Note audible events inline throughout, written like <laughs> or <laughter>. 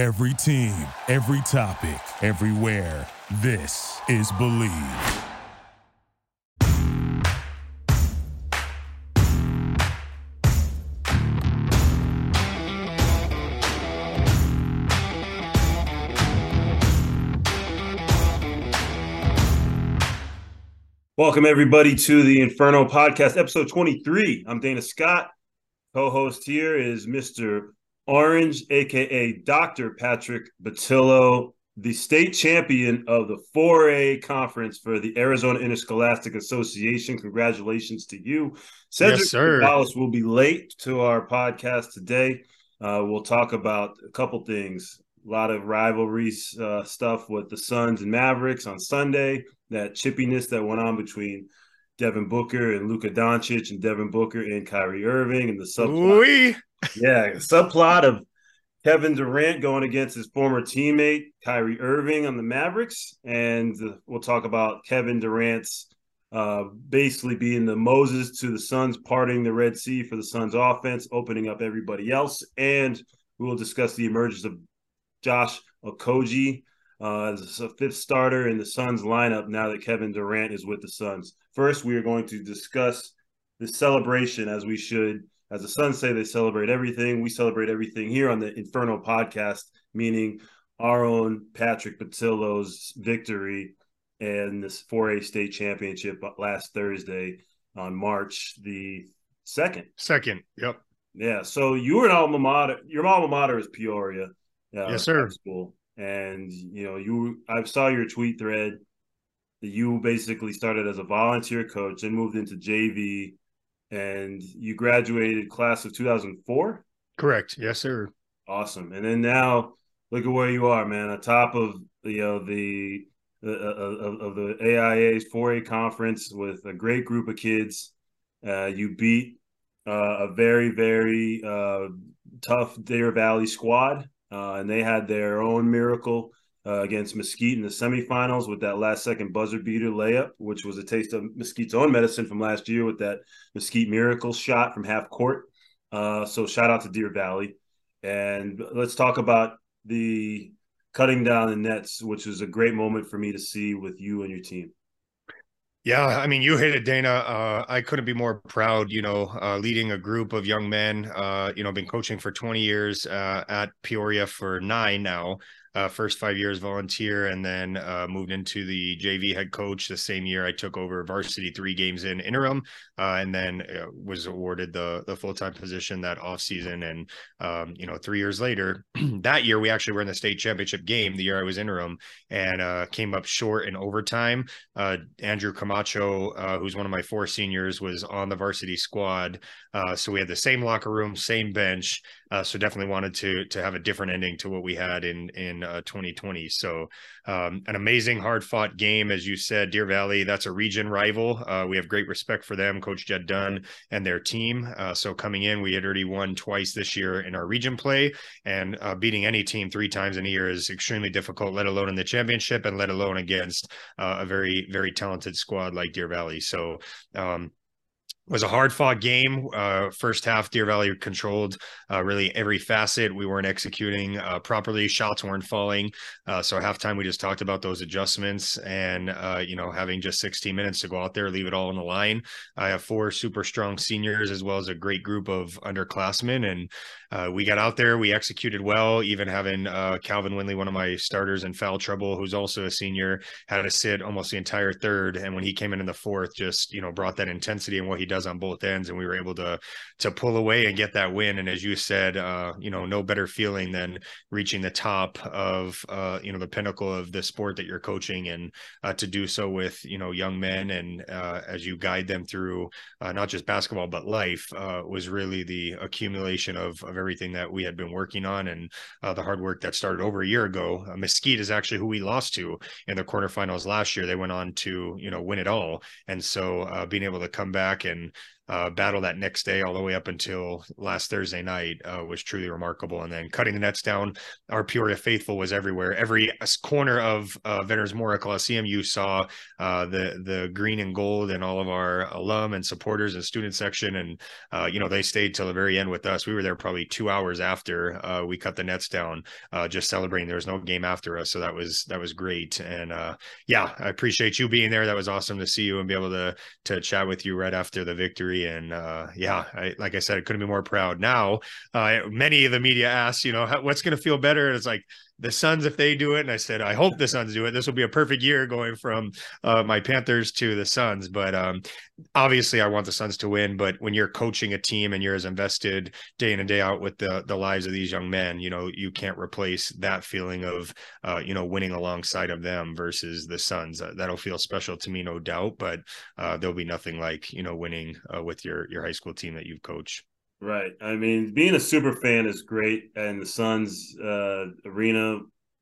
Every team, every topic, everywhere. This is Believe. Welcome, everybody, to the Inferno Podcast, episode 23. I'm Dana Scott. Co host here is Mr. Orange, aka Dr. Patrick Battillo, the state champion of the 4A conference for the Arizona Interscholastic Association. Congratulations to you. Cedric yes, sir. Gonzalez will be late to our podcast today. Uh, we'll talk about a couple things. A lot of rivalry uh, stuff with the Suns and Mavericks on Sunday that chippiness that went on between Devin Booker and Luka Doncic and Devin Booker and Kyrie Irving and the subplot. yeah, subplot of Kevin Durant going against his former teammate Kyrie Irving on the Mavericks, and we'll talk about Kevin Durant's uh, basically being the Moses to the Suns, parting the Red Sea for the Suns offense, opening up everybody else, and we will discuss the emergence of Josh Okogie uh, as a fifth starter in the Suns lineup now that Kevin Durant is with the Suns. First, we are going to discuss the celebration as we should. As the Suns say, they celebrate everything. We celebrate everything here on the Inferno podcast, meaning our own Patrick Battillo's victory and this 4A state championship last Thursday on March the second. Second, yep. Yeah. So you were an alma mater. Your alma mater is Peoria. Uh, yes, sir. School and you know you I saw your tweet thread you basically started as a volunteer coach and moved into JV and you graduated class of 2004 correct. Yes sir. Awesome. And then now look at where you are man. On top of you know the uh, of, of the AIA's 4A conference with a great group of kids uh, you beat uh, a very very uh, tough Deer Valley squad uh, and they had their own miracle uh, against Mesquite in the semifinals with that last second buzzer beater layup, which was a taste of Mesquite's own medicine from last year with that Mesquite miracle shot from half court. Uh, so shout out to Deer Valley, and let's talk about the cutting down the nets, which was a great moment for me to see with you and your team. Yeah, I mean, you hit it, Dana. Uh, I couldn't be more proud. You know, uh, leading a group of young men. Uh, you know, been coaching for 20 years uh, at Peoria for nine now uh, first five years volunteer and then uh, moved into the JV head coach the same year I took over varsity three games in interim uh, and then uh, was awarded the the full time position that off season and um, you know three years later <clears throat> that year we actually were in the state championship game the year I was interim and uh, came up short in overtime. Uh, Andrew Camacho, who's one of my four seniors, was on the varsity squad, so we had the same locker room, same bench. so definitely wanted to to have a different ending to what we had in in uh, 2020. So, um, an amazing, hard fought game. As you said, Deer Valley, that's a region rival. Uh, we have great respect for them, Coach Jed Dunn and their team. Uh, so, coming in, we had already won twice this year in our region play, and uh, beating any team three times in a year is extremely difficult, let alone in the championship and let alone against uh, a very, very talented squad like Deer Valley. So, um, was a hard fought game. Uh, first half, Deer Valley controlled uh, really every facet. We weren't executing uh, properly. Shots weren't falling. Uh, so halftime, we just talked about those adjustments and uh, you know having just 16 minutes to go out there, leave it all on the line. I have four super strong seniors as well as a great group of underclassmen, and uh, we got out there, we executed well, even having uh, Calvin Winley, one of my starters in foul trouble, who's also a senior, had to sit almost the entire third. And when he came in in the fourth, just, you know, brought that intensity and what he does on both ends. And we were able to, to pull away and get that win. And as you said, uh, you know, no better feeling than reaching the top of, uh, you know, the pinnacle of the sport that you're coaching and uh, to do so with, you know, young men. And uh, as you guide them through not just basketball, but life was really the accumulation of, of everything that we had been working on and uh, the hard work that started over a year ago. Uh, Mesquite is actually who we lost to in the quarterfinals last year. They went on to you know win it all, and so uh, being able to come back and uh, battle that next day all the way up until last Thursday night uh, was truly remarkable. And then cutting the nets down, our Peoria faithful was everywhere. Every corner of uh, Veterans Memorial Coliseum, you saw uh, the the green and gold, and all of our alum and supporters and student section. And uh, you know they stayed till the very end with us. We were there probably two hours after uh, we cut the nets down, just celebrating. There was no game after us, so that was that was great. And yeah, I appreciate you being there. That was awesome to see you and be able to to chat with you right after the victory and uh, yeah, I, like I said, I couldn't be more proud. Now, uh, many of the media asked, you know, what's going to feel better? And it's like the Suns if they do it, and I said, I hope the <laughs> Suns do it. This will be a perfect year going from uh, my Panthers to the Suns. But um, obviously, I want the Suns to win. But when you're coaching a team and you're as invested day in and day out with the the lives of these young men, you know, you can't replace that feeling of uh, you know winning alongside of them versus the Suns. Uh, that'll feel special to me, no doubt. But uh, there'll be nothing like you know winning uh, with your your high school team that you've coached. Right. I mean, being a super fan is great. And the Suns uh, arena,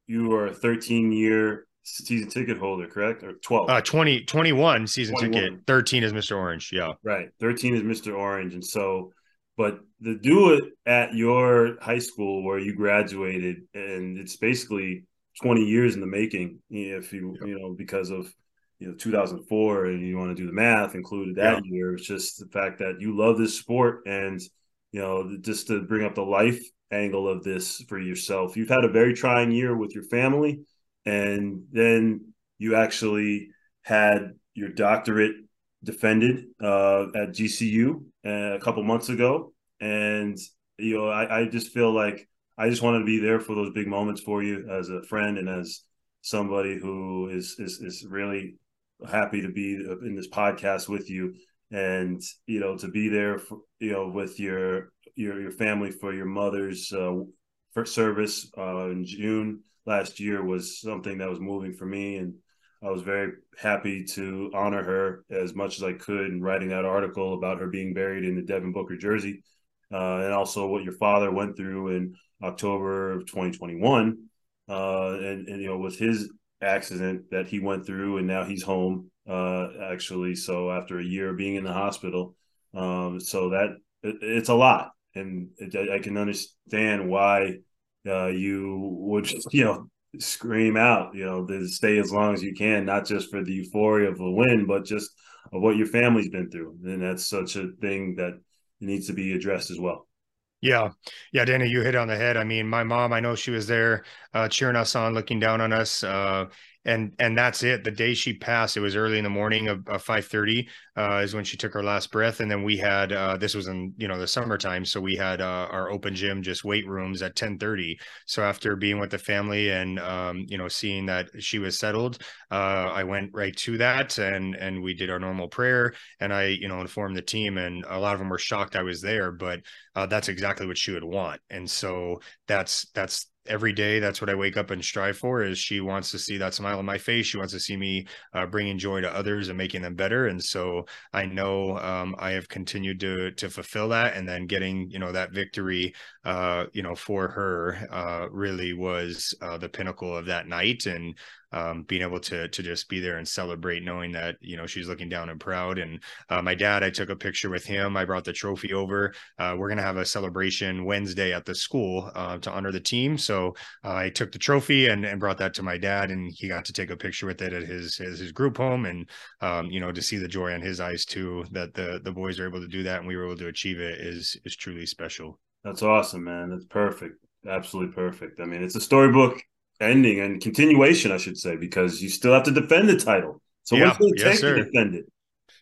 you are a 13 year season ticket holder, correct? Or 12? Uh, 20, 21 season 21. ticket. 13 is Mr. Orange. Yeah. Right. 13 is Mr. Orange. And so, but to do it at your high school where you graduated, and it's basically 20 years in the making, if you, you know, because of, you know 2004 and you want to do the math included that yeah. year it's just the fact that you love this sport and you know, just to bring up the life angle of this for yourself. You've had a very trying year with your family, and then you actually had your doctorate defended uh, at GCU uh, a couple months ago, and you know, I, I just feel like I just wanted to be there for those big moments for you as a friend and as somebody who is is is really happy to be in this podcast with you and you know to be there for, you know with your your your family for your mother's uh, first service uh, in June last year was something that was moving for me and I was very happy to honor her as much as I could in writing that article about her being buried in the Devin Booker jersey uh, and also what your father went through in October of 2021 uh, and, and you know with his accident that he went through and now he's home uh, actually. So after a year being in the hospital, um, so that it, it's a lot, and it, I can understand why uh, you would <laughs> you know scream out, you know, to stay as long as you can, not just for the euphoria of a win, but just of what your family's been through, and that's such a thing that needs to be addressed as well. Yeah. Yeah, Danny, you hit on the head. I mean, my mom, I know she was there uh, cheering us on, looking down on us. Uh, and and that's it. The day she passed, it was early in the morning of, of five thirty uh, is when she took her last breath, and then we had uh, this was in you know the summertime, so we had uh, our open gym, just weight rooms at ten thirty. So after being with the family and um, you know seeing that she was settled, uh, I went right to that, and and we did our normal prayer, and I you know informed the team, and a lot of them were shocked I was there, but uh, that's exactly what she would want, and so that's that's every day that's what i wake up and strive for is she wants to see that smile on my face. She wants to see me uh, bringing joy to others and making them better. And so i know um, i have continued to to fulfill that. And then getting you know that victory uh, you know for her uh, really was uh, the pinnacle of that night. And um, being able to to just be there and celebrate, knowing that you know she's looking down and proud. And uh, my dad, I took a picture with him. I brought the trophy over. Uh, we're gonna have a celebration Wednesday at the school uh, to honor the team. So uh, I took the trophy and, and brought that to my dad, and he got to take a picture with it at his his, his group home, and um, you know to see the joy on his eyes too that the the boys are able to do that and we were able to achieve it is is truly special. That's awesome, man. That's perfect. Absolutely perfect. I mean, it's a storybook ending and continuation, I should say, because you still have to defend the title. So yeah, what's it yes, take to defend it?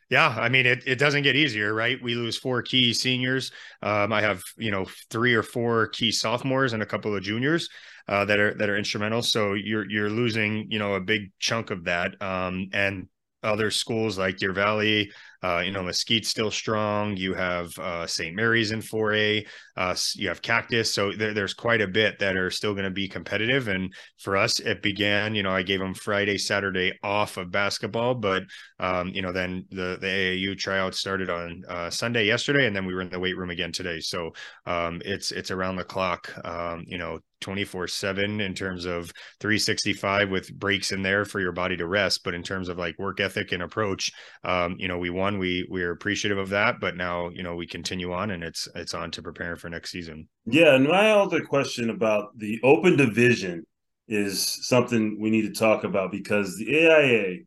Yeah, I mean it. It doesn't get easier, right? We lose four key seniors. Um, I have you know three or four key sophomores and a couple of juniors uh, that are that are instrumental. So you're you're losing you know a big chunk of that. Um, and other schools like Deer Valley, uh, you know, Mesquite's still strong. You have uh, St. Mary's in 4A. Uh, you have Cactus. So there, there's quite a bit that are still going to be competitive. And for us, it began, you know, I gave them Friday, Saturday off of basketball, but, um, you know, then the, the AAU tryout started on uh, Sunday yesterday, and then we were in the weight room again today. So um, it's, it's around the clock, um, you know, 24 7 in terms of 365 with breaks in there for your body to rest. But in terms of like work ethic and approach, um, you know, we won we we are appreciative of that, but now you know we continue on, and it's it's on to preparing for next season. Yeah, and my other question about the open division is something we need to talk about because the AIA,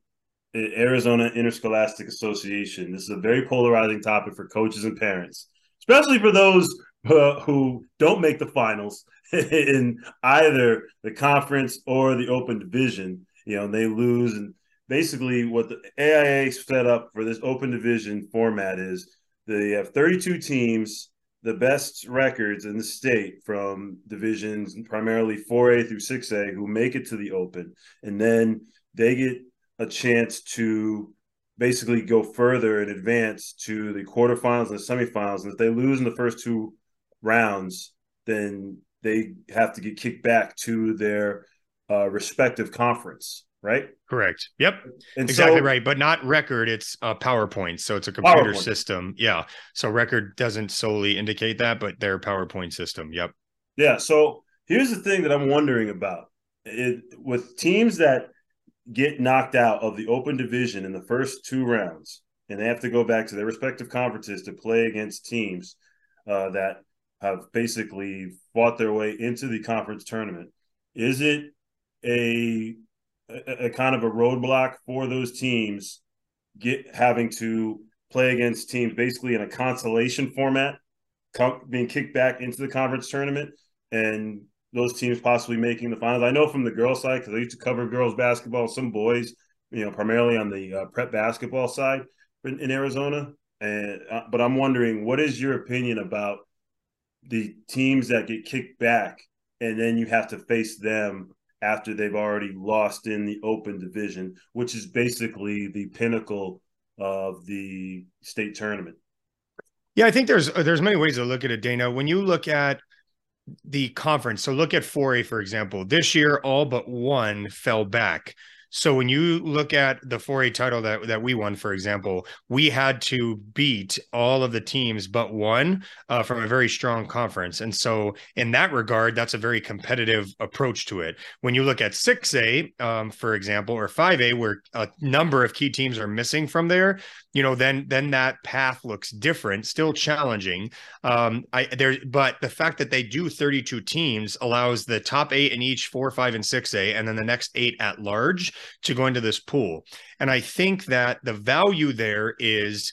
Arizona Interscholastic Association, this is a very polarizing topic for coaches and parents, especially for those uh, <laughs> who don't make the finals <laughs> in either the conference or the open division. You know, they lose and basically what the AIA set up for this open division format is they have 32 teams, the best records in the state from divisions primarily 4A through 6A who make it to the open. And then they get a chance to basically go further and advance to the quarterfinals and the semifinals. And if they lose in the first two rounds, then they have to get kicked back to their uh, respective conference right? Correct. Yep. And exactly so, right. But not record. It's a PowerPoint. So it's a computer PowerPoint. system. Yeah. So record doesn't solely indicate that, but their PowerPoint system. Yep. Yeah. So here's the thing that I'm wondering about it with teams that get knocked out of the open division in the first two rounds, and they have to go back to their respective conferences to play against teams uh, that have basically fought their way into the conference tournament. Is it a a, a kind of a roadblock for those teams get having to play against teams basically in a consolation format, com- being kicked back into the conference tournament, and those teams possibly making the finals. I know from the girls' side because I used to cover girls basketball, some boys, you know, primarily on the uh, prep basketball side in, in Arizona. And uh, but I'm wondering, what is your opinion about the teams that get kicked back, and then you have to face them after they've already lost in the open division, which is basically the pinnacle of the state tournament. Yeah, I think there's there's many ways to look at it, Dana. When you look at the conference, so look at 4A for example. This year, all but one fell back. So when you look at the 4A title that, that we won, for example, we had to beat all of the teams but one uh, from a very strong conference. And so in that regard, that's a very competitive approach to it. When you look at 6A, um, for example, or 5A, where a number of key teams are missing from there, you know, then then that path looks different, still challenging. Um, I there, but the fact that they do 32 teams allows the top eight in each four, five, and six A, and then the next eight at large to go into this pool. And I think that the value there is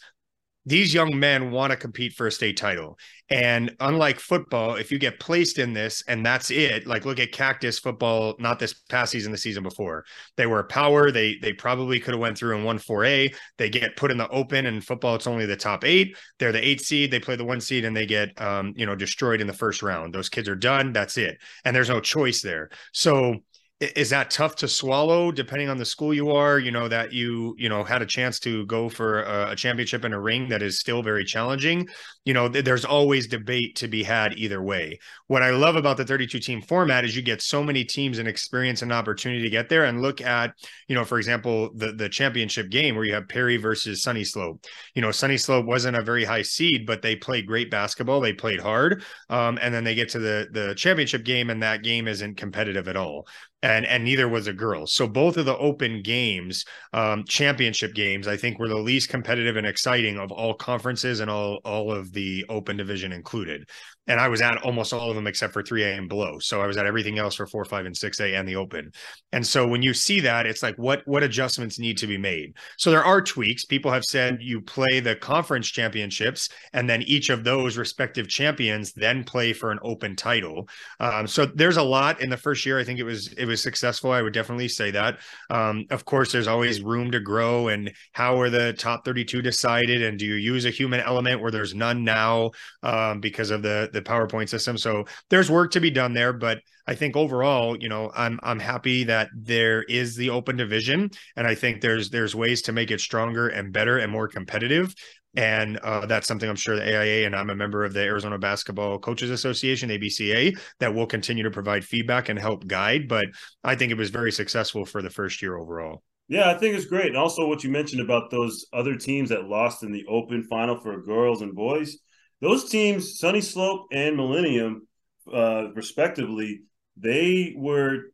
these young men want to compete for a state title. And unlike football, if you get placed in this and that's it, like look at Cactus football, not this past season, the season before. They were a power. They they probably could have went through and won 4A. They get put in the open and football, it's only the top eight. They're the eight seed. They play the one seed and they get um, you know, destroyed in the first round. Those kids are done. That's it. And there's no choice there. So is that tough to swallow depending on the school you are you know that you you know had a chance to go for a, a championship in a ring that is still very challenging? You know th- there's always debate to be had either way. What i love about the 32 team format is you get so many teams and experience and opportunity to get there and look at you know for example the the championship game where you have perry versus sunny slope you know sunny slope wasn't a very high seed but they played great basketball they played hard um, and then they get to the the championship game and that game isn't competitive at all and and neither was a girl. So both of the open games, um, championship games, I think were the least competitive and exciting of all conferences and all all of the open division included and I was at almost all of them except for 3A and below. So I was at everything else for 4, 5, and 6A and the open. And so when you see that, it's like what what adjustments need to be made. So there are tweaks. People have said you play the conference championships, and then each of those respective champions then play for an open title. Um, so there's a lot in the first year. I think it was it was successful. I would definitely say that. Um, of course, there's always room to grow. And how are the top 32 decided? And do you use a human element where there's none now um, because of the the PowerPoint system. So there's work to be done there, but I think overall, you know, I'm I'm happy that there is the open division, and I think there's there's ways to make it stronger and better and more competitive. And uh, that's something I'm sure the AIA and I'm a member of the Arizona Basketball Coaches Association, ABCA, that will continue to provide feedback and help guide. But I think it was very successful for the first year overall. Yeah, I think it's great. And also what you mentioned about those other teams that lost in the open final for girls and boys those teams, Sunny Slope and Millennium, uh, respectively, they were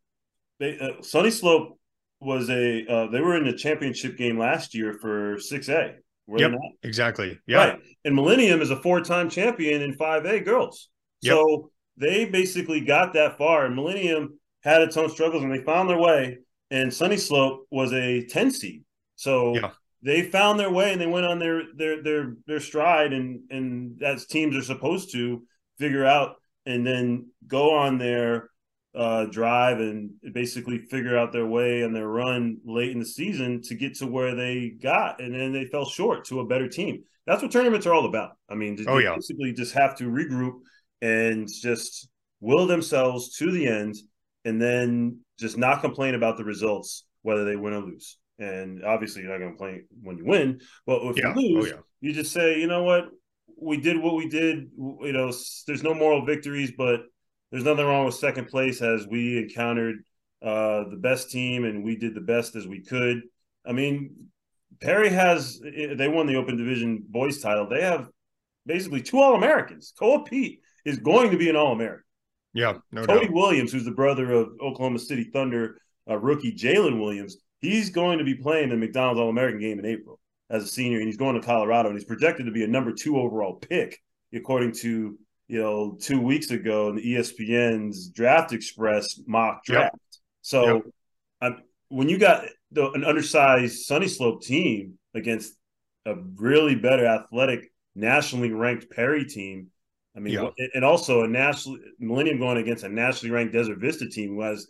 they uh, Sunny Slope was a uh, they were in the championship game last year for 6A. Yep, exactly. Yeah. Right. And Millennium is a four-time champion in 5A girls. Yep. So they basically got that far. And Millennium had its own struggles and they found their way. And Sunny Slope was a 10 seed. So Yeah. They found their way and they went on their their their their stride and and as teams are supposed to figure out and then go on their uh, drive and basically figure out their way and their run late in the season to get to where they got, and then they fell short to a better team. That's what tournaments are all about. I mean, Oh, they yeah. basically just have to regroup and just will themselves to the end, and then just not complain about the results, whether they win or lose. And obviously, you're not going to complain when you win, but if Yeah. you Oh, lose, yeah. you just say, you know what, we did what we did. You know, there's no moral victories, but there's nothing wrong with second place as we encountered uh, the best team and we did the best as we could. I mean, Perry has they won the Open Division boys title. They have basically two All Americans. Koa Peat is going to be an All American. Yeah. No Cody doubt. Williams, who's the brother of Oklahoma City Thunder uh, rookie Jalen Williams, he's going to be playing the McDonald's All American game in April as a senior, and he's going to Colorado, and he's projected to be a number two overall pick, according to you know two weeks ago in the ESPN's Draft Express mock Yep. draft. So, Yep. um, when you got the, an undersized Sunny Slope team against a really better athletic, nationally ranked Perry team. I mean, Yeah. and also a national Millennium going against a nationally ranked Desert Vista team who has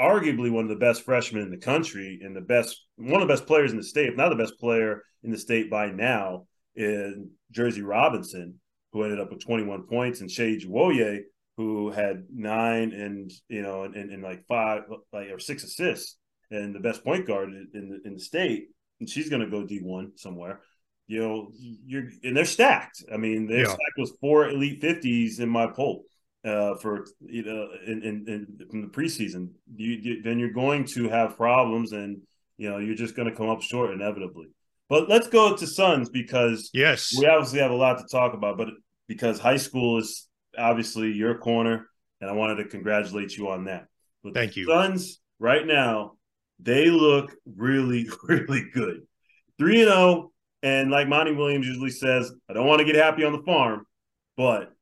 arguably one of the best freshmen in the country and the best one of the best players in the state, if not the best player in the state by now, in Jersey Robinson, who ended up with 21 points, and Shay Juwoye, who had nine and you know and, and like five like or six assists and the best point guard in the, in the state, and she's going to go D1 somewhere. You know, you're and they're stacked. I mean, they're Yeah. stacked with four elite 50s in my poll uh, for you know in, in, in from the preseason. You, you then you're going to have problems, and you know you're just going to come up short inevitably. But let's go to Suns because Yes. we obviously have a lot to talk about, but because high school is obviously your corner, and I wanted to congratulate you on that. But Thank you. Suns right now, they look really, <laughs> really good. 3 and 0. And like Monty Williams usually says, I don't want to get happy on the farm, but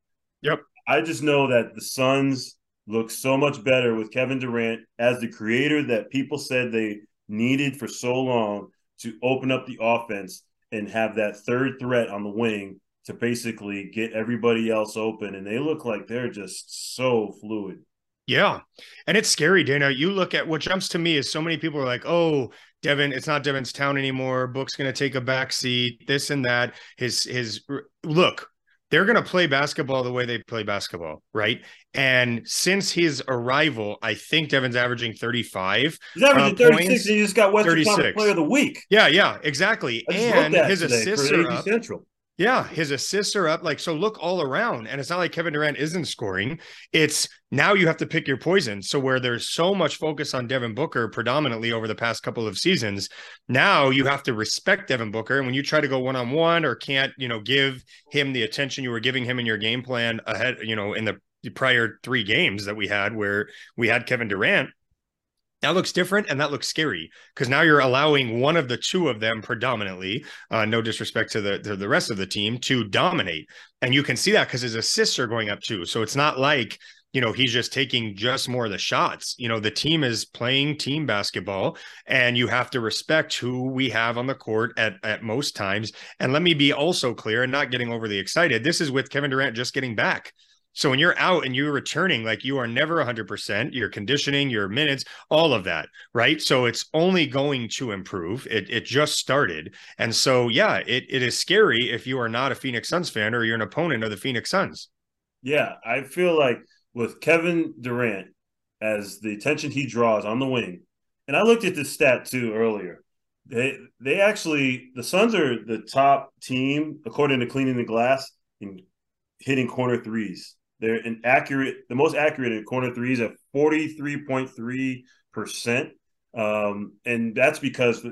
Yep. I just know that the Suns look so much better with Kevin Durant as the creator that people said they needed for so long to open up the offense and have that third threat on the wing to basically get everybody else open. And they look like they're just so fluid. Yeah. And it's scary, Dana. You look at what jumps to me is so many people are like, oh, Devin, it's not Devin's town anymore. Book's going to take a back seat, this and that. His, his, look, they're going to play basketball the way they play basketball, right? And since his arrival, I think Devin's averaging 35. He's averaging Uh, 36 points, and he just got Western Conference 36. Player of the Week. Yeah, yeah, exactly. I just wrote And his assists are up. Central. Yeah, his assists are up. Like, so look all around. And it's not like Kevin Durant isn't scoring. It's now you have to pick your poison. So, where there's so much focus on Devin Booker predominantly over the past couple of seasons, now you have to respect Devin Booker. And when you try to go one on one or can't, you know, give him the attention you were giving him in your game plan ahead, you know, in the prior three games that we had where we had Kevin Durant, that looks different and that looks scary because now you're allowing one of the two of them predominantly uh, no disrespect to the to the rest of the team to dominate. And you can see that because his assists are going up too. So it's not like you know he's just taking just more of the shots. You know the team is playing team basketball and you have to respect who we have on the court at at most times. And let me be also clear and not getting overly excited. This is with Kevin Durant just getting back so when you're out and you're returning, like you are never 100%, your conditioning, your minutes, all of that, right? So it's only going to improve. It, it just started. And so, yeah, it, it is scary if you are not a Phoenix Suns fan or you're an opponent of the Phoenix Suns. Yeah, I feel like with Kevin Durant as the attention he draws on the wing, and I looked at this stat too earlier. They they actually the Suns are the top team according to cleaning the glass in hitting corner threes. They're an accurate, the most accurate in corner threes at forty three point three percent, um, and that's because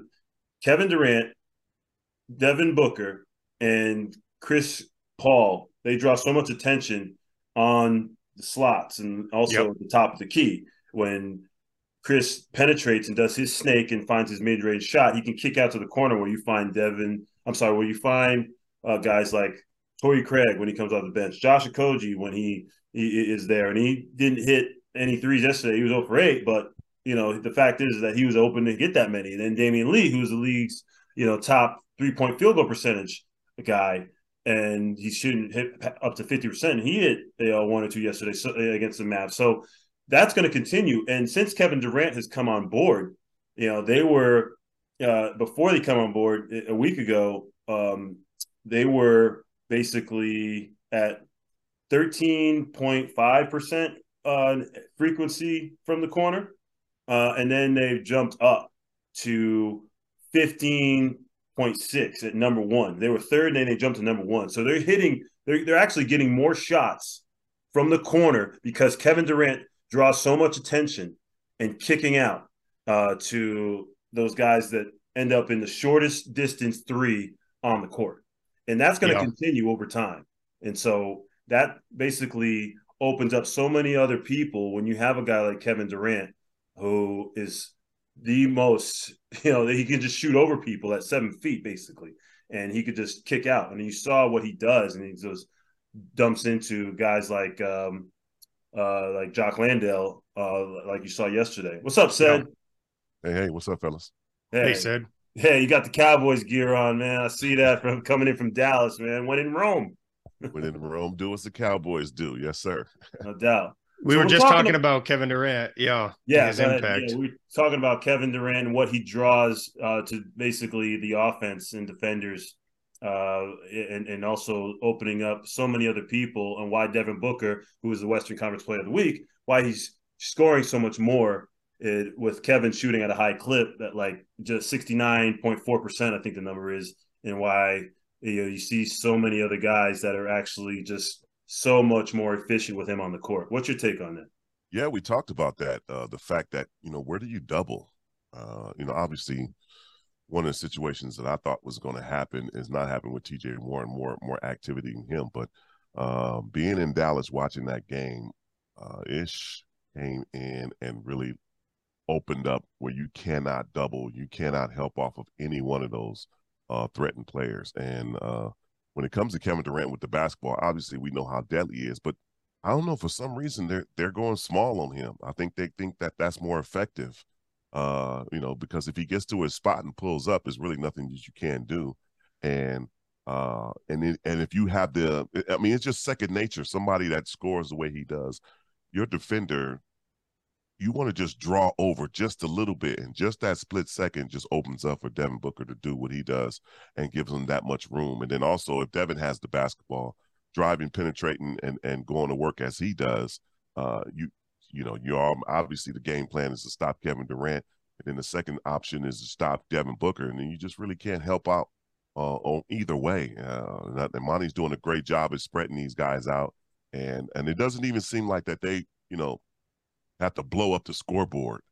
Kevin Durant, Devin Booker, and Chris Paul they draw so much attention on the slots and also Yep. at the top of the key. When Chris penetrates and does his snake and finds his mid range shot, he can kick out to the corner where you find Devin I'm sorry, where you find uh, guys like Torrey Craig when he comes off the bench, Josh Okogie when he, he is there, and he didn't hit any threes yesterday. He was over eight, but you know the fact is that he was open to get that many. And then Damion Lee, who's the league's you know top three point field goal percentage guy, and he shouldn't hit up to fifty percent. He hit you know, one or two yesterday against the Mavs, so that's going to continue. And since Kevin Durant has come on board, you know they were uh, before they come on board a week ago. Um, they were basically at 13.5% uh, frequency from the corner. Uh, and then they've jumped up to 15.6 at number one. They were third, and they jumped to number one. So they're hitting, they're, they're actually getting more shots from the corner because Kevin Durant draws so much attention and kicking out uh, to those guys that end up in the shortest distance three on the court and that's going to yeah. continue over time. And so that basically opens up so many other people when you have a guy like Kevin Durant who is the most, <laughs> you know, that he can just shoot over people at seven feet basically, and he could just kick out. And you saw what he does, and he just dumps into guys like um uh like Jock Landale, uh like you saw yesterday. What's up, Sid? Hey, hey, what's up, fellas? Hey, hey Sid. Yeah, you got the Cowboys gear on, man. I see that from coming in from Dallas, man. When in Rome. when in Rome, do what the Cowboys do. Yes, sir. No doubt. We so were just talking, talking about, Kevin Durant. Yeah. Yeah. His impact. Yeah, we're talking about Kevin Durant and what he draws uh, to basically the offense and defenders, uh, and, and also opening up so many other people, and why Devin Booker, who is the Western Conference Player of the Week, why he's scoring so much more it, with Kevin shooting at a high clip that like just 69.4%, I think the number is, and why you know you see so many other guys that are actually just so much more efficient with him on the court. What's your take on that? Yeah, we talked about that. Uh, the fact that, you know, where do you double? Uh, you know, obviously one of the situations that I thought was going to happen is not happening with TJ Warren, more more activity in him. But uh, being in Dallas watching that game, uh, Ish came in and really opened up where you cannot double, you cannot help off of any one of those uh, threatened players. And uh, when it comes to Kevin Durant with the basketball, obviously we know how deadly he is, but I don't know for some reason they're they're going small on him. I think they think that that's more effective. Uh, you know, because if he gets to his spot and pulls up, there's really nothing that you can do. And uh, and it, and if you have the, I mean, it's just second nature. Somebody that scores the way he does, your defender you want to just draw over just a little bit, and just that split second just opens up for Devin Booker to do what he does and gives him that much room. And then also, if Devin has the basketball, driving, penetrating, and and going to work as he does, uh, you you know, you are obviously the game plan is to stop Kevin Durant, and then the second option is to stop Devin Booker, and then you just really can't help out uh, on either way. Uh, and Monty's doing a great job at spreading these guys out, and and it doesn't even seem like that they, you know, have to blow up the scoreboard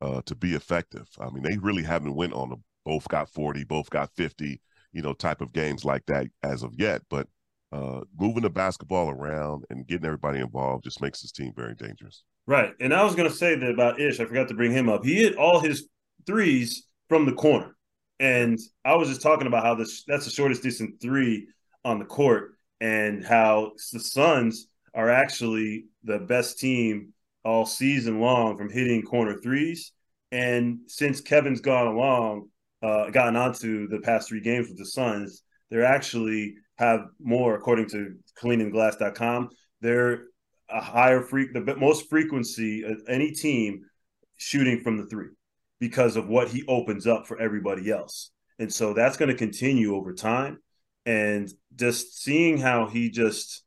uh, to be effective. I mean, they really haven't went on a both got 40, both got 50, you know, type of games like that as of yet. But uh, moving the basketball around and getting everybody involved just makes this team very dangerous. Right. And I was going to say that about Ish. I forgot to bring him up. He hit all his threes from the corner. And I was just talking about how this that's the shortest distance three on the court and how the Suns are actually the best team all season long from hitting corner threes. And since Kevin's gone along, uh, gotten onto the past three games with the Suns, they're actually have more, according to cleaningtheglass.com, they're a higher freak, the most frequency of any team shooting from the three because of what he opens up for everybody else. And so that's going to continue over time. And just seeing how he just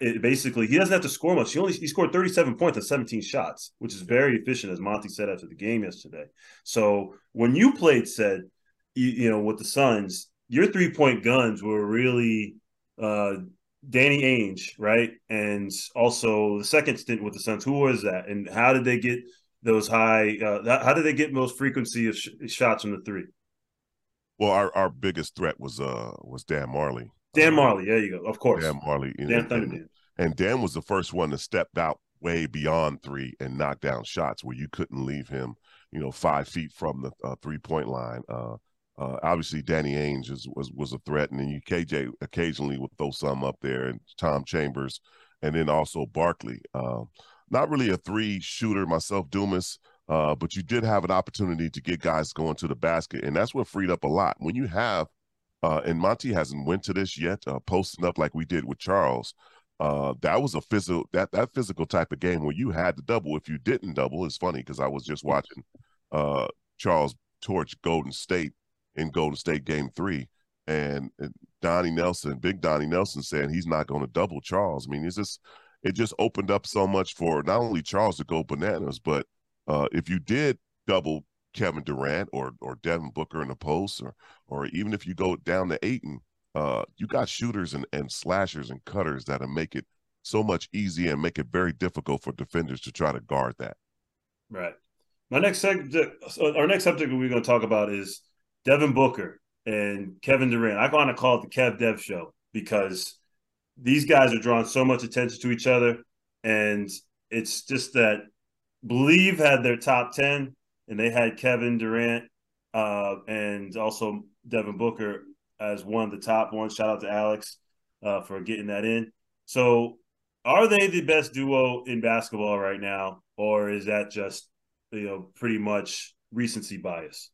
it basically he doesn't have to score much. He only he scored 37 points on 17 shots, which is very efficient, as Monty said after the game yesterday. So when you played, said you, you know with the Suns, your three point guns were really uh, Danny Ainge, right? And also the second stint with the Suns. Who was that? And how did they get those high? Uh, how did they get most frequency of sh- shots from the three? Well, our, our biggest threat was uh was Dan Majerle. Dan Majerle. there you go. Of course. Dan Majerle. Dan and, and, and Dan was the first one to step out way beyond three and knock down shots where you couldn't leave him, you know, five feet from the uh, three point line. Uh, Uh, obviously, Danny Ainge was, was was a threat, and then you KJ occasionally would throw some up there, and Tom Chambers, and then also Barkley. Uh, not really a three shooter myself, Dumas, uh, but you did have an opportunity to get guys going to the basket, and that's what freed up a lot. When you have, uh, and Monty hasn't went to this yet, uh, posting up like we did with Charles. Uh, that was a physical that that physical type of game where you had to double. If you didn't double, it's funny because I was just watching Charles torch Golden State in Golden State Game Three, and, and Donnie Nelson, Big Donnie Nelson, saying he's not going to double Charles. I mean, it's just it just opened up so much for not only Charles to go bananas, but uh, if you did double Kevin Durant or or Devin Booker in the post, or or even if you go down to Ayton, uh, you got shooters and, and slashers and cutters that'll make it so much easier and make it very difficult for defenders to try to guard that. Right. My next subject, our next subject we're going to talk about is Devin Booker and Kevin Durant. I want to call it the Kev Dev show because these guys are drawing so much attention to each other, and it's just that Believe had their top ten, and they had Kevin Durant uh, and also Devin Booker as one of the top ones. Shout out to Alex uh, for getting that in. So, are they the best duo in basketball right now, or is that just you know pretty much recency bias?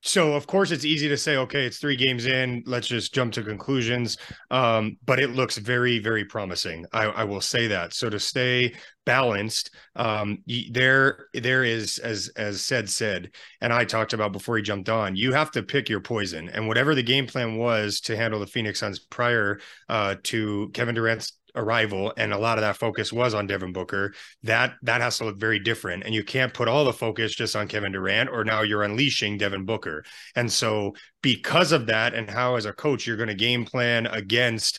So of course it's easy to say, okay, it's three games in, let's just jump to conclusions. Um, but it looks very, very promising. I, I will say that. So to stay balanced, um, there, there is as as Ced said, and I talked about before he jumped on. You have to pick your poison, and whatever the game plan was to handle the Phoenix Suns prior uh, to Kevin Durant's arrival and a lot of that focus was on Devin Booker, that that has to look very different. And you can't put all the focus just on Kevin Durant, or now you're unleashing Devin Booker. And so, because of that, and how as a coach you're going to game plan against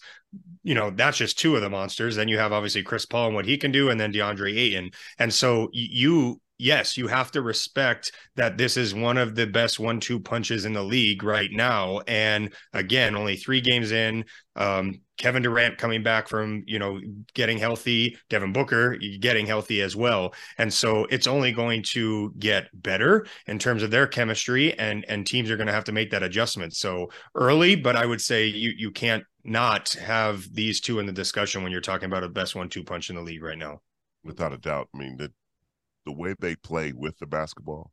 you know, that's just two of the monsters. Then you have obviously Chris Paul and what he can do, and then DeAndre Ayton. And so you yes, you have to respect that this is one of the best one two punches in the league right now. And again, only three games in. Um, Kevin Durant coming back from, you know, getting healthy, Devin Booker getting healthy as well. And so it's only going to get better in terms of their chemistry and and teams are going to have to make that adjustment. So early, but I would say you you can't not have these two in the discussion when you're talking about a best one two punch in the league right now. Without a doubt. I mean, the the way they play with the basketball,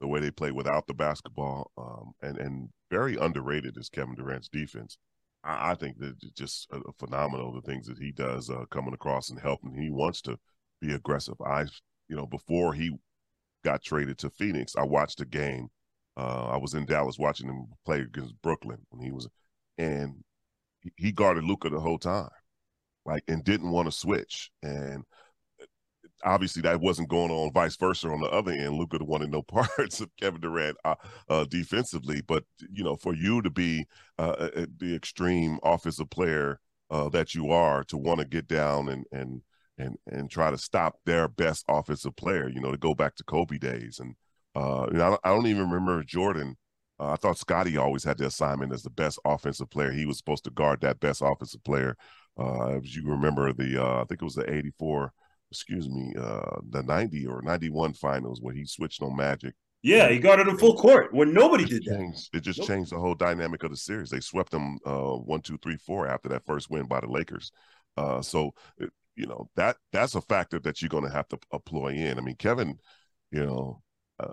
the way they play without the basketball, um, and and very underrated is Kevin Durant's defense. I, I think that it's just a phenomenal the things that he does uh, coming across and helping. He wants to be aggressive. I, you know, before he got traded to Phoenix, I watched a game. Uh, I was in Dallas watching him play against Brooklyn when he was, and he guarded Luka the whole time, like, and didn't want to switch. And obviously that wasn't going on vice versa on the other end. Luka wanted no <laughs> parts of Kevin Durant uh, uh, defensively, but you know, for you to be uh, the extreme offensive player uh, that you are, to want to get down and and and and try to stop their best offensive player, you know, to go back to Kobe days, and uh, know, I don't, I don't even remember Jordan. Uh, I thought Scotty always had the assignment as the best offensive player. He was supposed to guard that best offensive player. as you remember, the I think it was the '84 excuse me, uh, the 90 or 91 finals where he switched on Magic. Yeah, he got it in full court when nobody did changed, that. It just nope. changed the whole dynamic of the series. They swept them uh, one, two, three, four after that first win by the Lakers. Uh, so, you know that that's a factor that you're going to have to employ in. I mean, Kevin, you know, uh,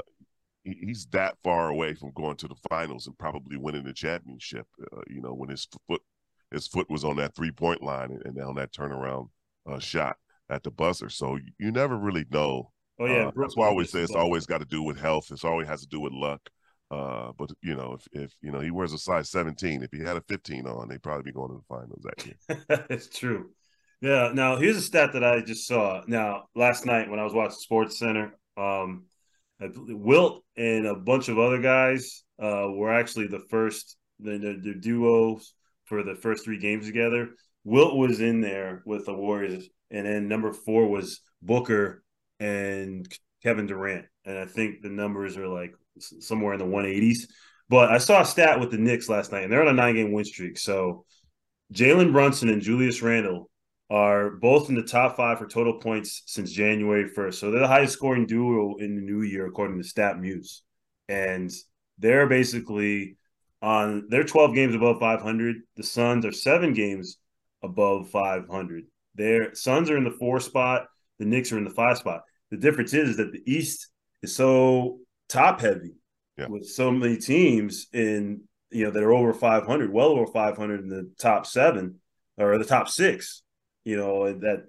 he, he's that far away from going to the finals and probably winning the championship. Uh, you know, when his foot his foot was on that three point line and, and on that turnaround uh, shot at the buzzer. So you never really know. Oh yeah, uh, that's why I always say it's always got to do with health. It's always has to do with luck. Uh, but you know, if if you know he wears a size 17, if he had a 15 on, they'd probably be going to the finals that year. <laughs> it's true. Yeah. Now here's a stat that I just saw. Now last night when I was watching Sports Center, um, Wilt and a bunch of other guys uh, were actually the first the, the, the duos for the first three games together. Wilt was in there with the Warriors and then number four was Booker and Kevin Durant, and I think the numbers are like somewhere in the 180s. But I saw a stat with the Knicks last night, and they're on a nine-game win streak. So Jalen Brunson and Julius Randle are both in the top five for total points since January 1st. So they're the highest scoring duo in the new year, according to StatMuse. And they're basically on they're 12 games above 500. The Suns are seven games above 500. Their Suns are in the four spot. The Knicks are in the five spot. The difference is, that the East is so top heavy yeah. with so many teams in you know that are over 500, well over 500 in the top seven or the top six. You know that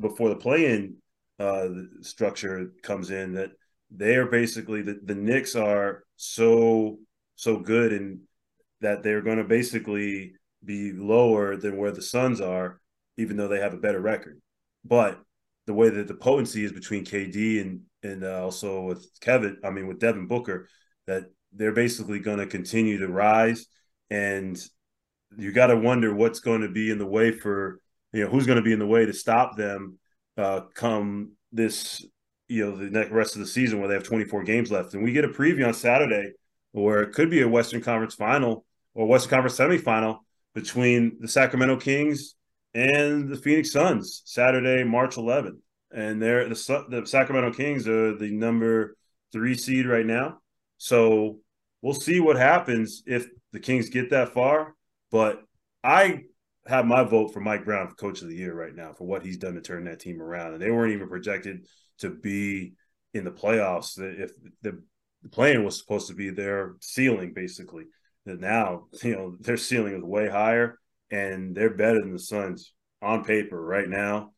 before the play-in uh, structure comes in, that they are basically the the Knicks are so so good and that they're going to basically be lower than where the Suns are, even though they have a better record. But the way that the potency is between KD and and uh, also with Kevin, I mean with Devin Booker, that they're basically going to continue to rise, and you got to wonder what's going to be in the way for you know who's going to be in the way to stop them uh, come this you know the next rest of the season where they have 24 games left, and we get a preview on Saturday where it could be a Western Conference final or Western Conference semifinal between the Sacramento Kings and the Phoenix Suns Saturday, March 11th. And they're the, the Sacramento Kings are the number three seed right now. So we'll see what happens if the Kings get that far. But I have my vote for Mike Brown for Coach of the Year right now for what he's done to turn that team around. And they weren't even projected to be in the playoffs if the, the play-in was supposed to be their ceiling, basically. And now, you know, their ceiling is way higher and they're better than the Suns on paper right now.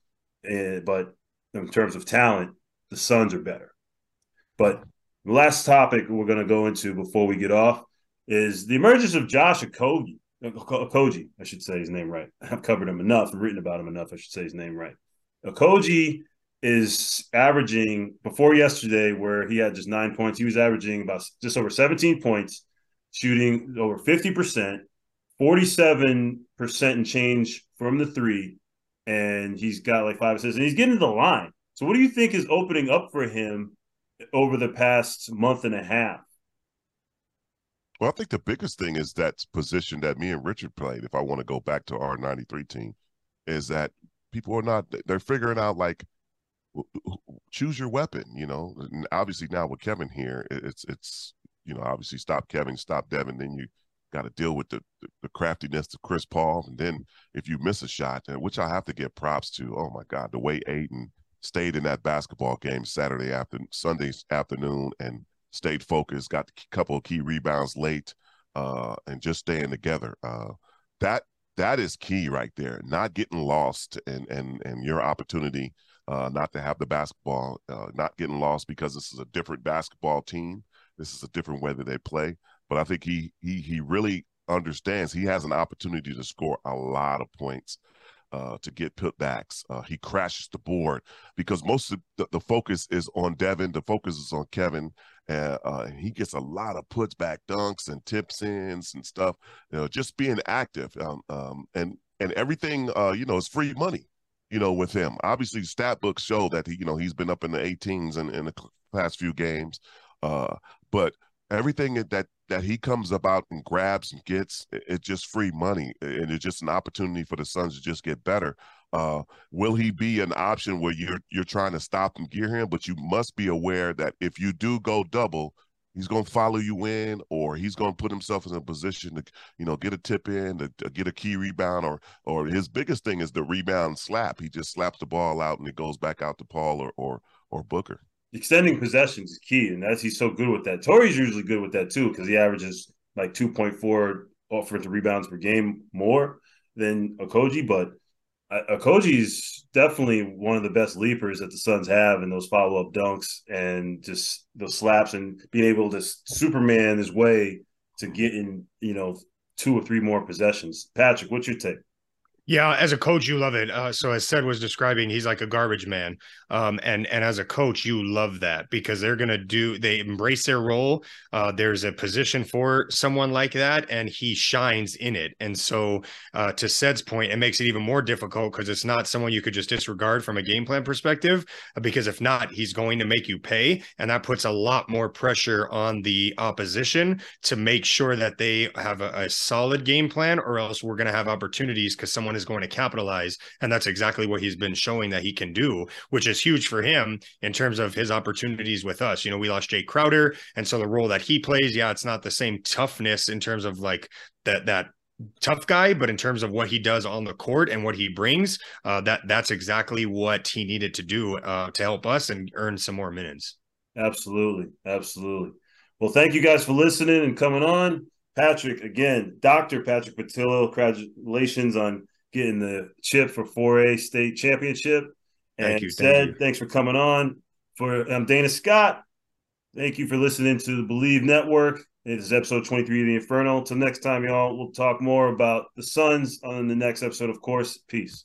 And, but in terms of talent, the Suns are better. But the last topic we're going to go into before we get off is the emergence of Josh Okogie. Okogie, I should say his name right. <laughs> I've covered him enough and written about him enough. I should say his name right. Okogie is averaging before yesterday, where he had just nine points. He was averaging about just over 17 points, shooting over 50%, 47% and change from the three, and he's got like five assists, and he's getting to the line. So, what do you think is opening up for him over the past month and a half? Well, I think the biggest thing is that position that me and Richard played. If I want to go back to our '93 team, is that people are not they're figuring out like choose your weapon. You know, and obviously now with Kevin here, it's it's you know obviously stop Kevin, stop Devin, then you got to deal with the, the, the craftiness of Chris Paul, and then if you miss a shot, which I have to give props to, oh my God, the way Ayton stayed in that basketball game Saturday after Sunday afternoon and stayed focused, got a couple of key rebounds late, uh, and just staying together. Uh, that that is key right there. Not getting lost and and and your opportunity uh, not to have the basketball, uh, not getting lost because this is a different basketball team. This is a different way that they play. But I think he he he really understands he has an opportunity to score a lot of points. Uh, to get putbacks. Uh, he crashes the board because most of the, the, focus is on Devin. The focus is on Kevin. Uh, and he gets a lot of puts back dunks and tips ins and stuff. You know, just being active. Um, um, and and everything, uh, you know, is free money you know, with him. Obviously, stat books show that he, you know, he's been up in the 18s in, in the past few games. Uh, but everything that that he comes about and grabs and gets, it, it's just free money, and it's just an opportunity for the Suns to just get better. Uh, will he be an option where you're you're trying to stop and gear him? But you must be aware that if you do go double, he's going to follow you in or he's going to put himself in a position to you know get a tip in to, to, get a key rebound or or his biggest thing is the rebound slap he just slaps the ball out and it goes back out to paul or or, or booker extending possessions is key and that's he's so good with that Torrey's usually good with that too because he averages like 2.4 offensive rebounds per game more than okogie but uh, Okogie's definitely one of the best leapers that the Suns have, and those follow up dunks and just those slaps and being able to Superman his way to get in, you know, two or three more possessions. Patrick, what's your take? Yeah, as a coach, you love it. Uh, so as Ced was describing, he's like a garbage man, um, and and as a coach, you love that because they're gonna do they embrace their role. Uh, there's a position for someone like that, and he shines in it. And so, uh, to Ced's point, it makes it even more difficult because it's not someone you could just disregard from a game plan perspective. Uh, because if not, he's going to make you pay, and that puts a lot more pressure on the opposition to make sure that they have a, a solid game plan, or else we're gonna have opportunities because someone is going to capitalize. And that's exactly what he's been showing that he can do, which is huge for him in terms of his opportunities with us. You know, we lost Jae Crowder. And so the role that he plays, yeah, it's not the same toughness in terms of like that, that tough guy, but in terms of what he does on the court and what he brings, uh, that that's exactly what he needed to do uh, to help us and earn some more minutes. Absolutely, absolutely. Well, thank you guys for listening and coming on. Patrick, again, Dr. Patrick Battillo, congratulations on getting the chip for 4A state championship. And thank you, thank you. thanks for coming on. For I'm Dana Scott. Thank you for listening to the Bleav Network. It is episode 23 of the Inferno. Until next time, y'all, we'll talk more about the Suns on the next episode, of course. Peace.